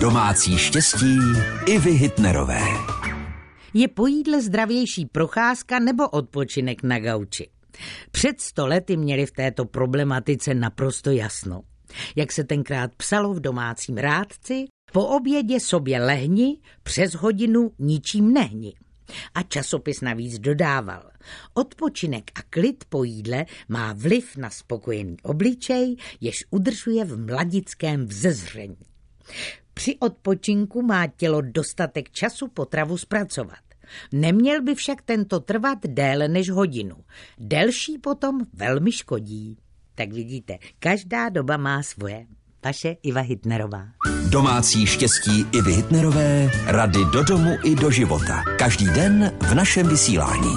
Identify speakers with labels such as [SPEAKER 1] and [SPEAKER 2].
[SPEAKER 1] Domácí štěstí i vy Hitnerové.
[SPEAKER 2] Je po jídle zdravější procházka nebo odpočinek na gauči? Před sto lety měli v této problematice naprosto jasno. Jak se tenkrát psalo v domácím rádci, po obědě sobě lehni, přes hodinu ničím nehni. A časopis navíc dodával. Odpočinek a klid po jídle má vliv na spokojený obličej, jež udržuje v mladickém vzezření. Při odpočinku má tělo dostatek času potravu zpracovat. Neměl by však tento trvat déle než hodinu. Delší potom velmi škodí. Tak vidíte, každá doba má svoje. Vaše Iva Hitnerová.
[SPEAKER 1] Domácí štěstí Ivy Hitnerové, rady do domu i do života. Každý den v našem vysílání.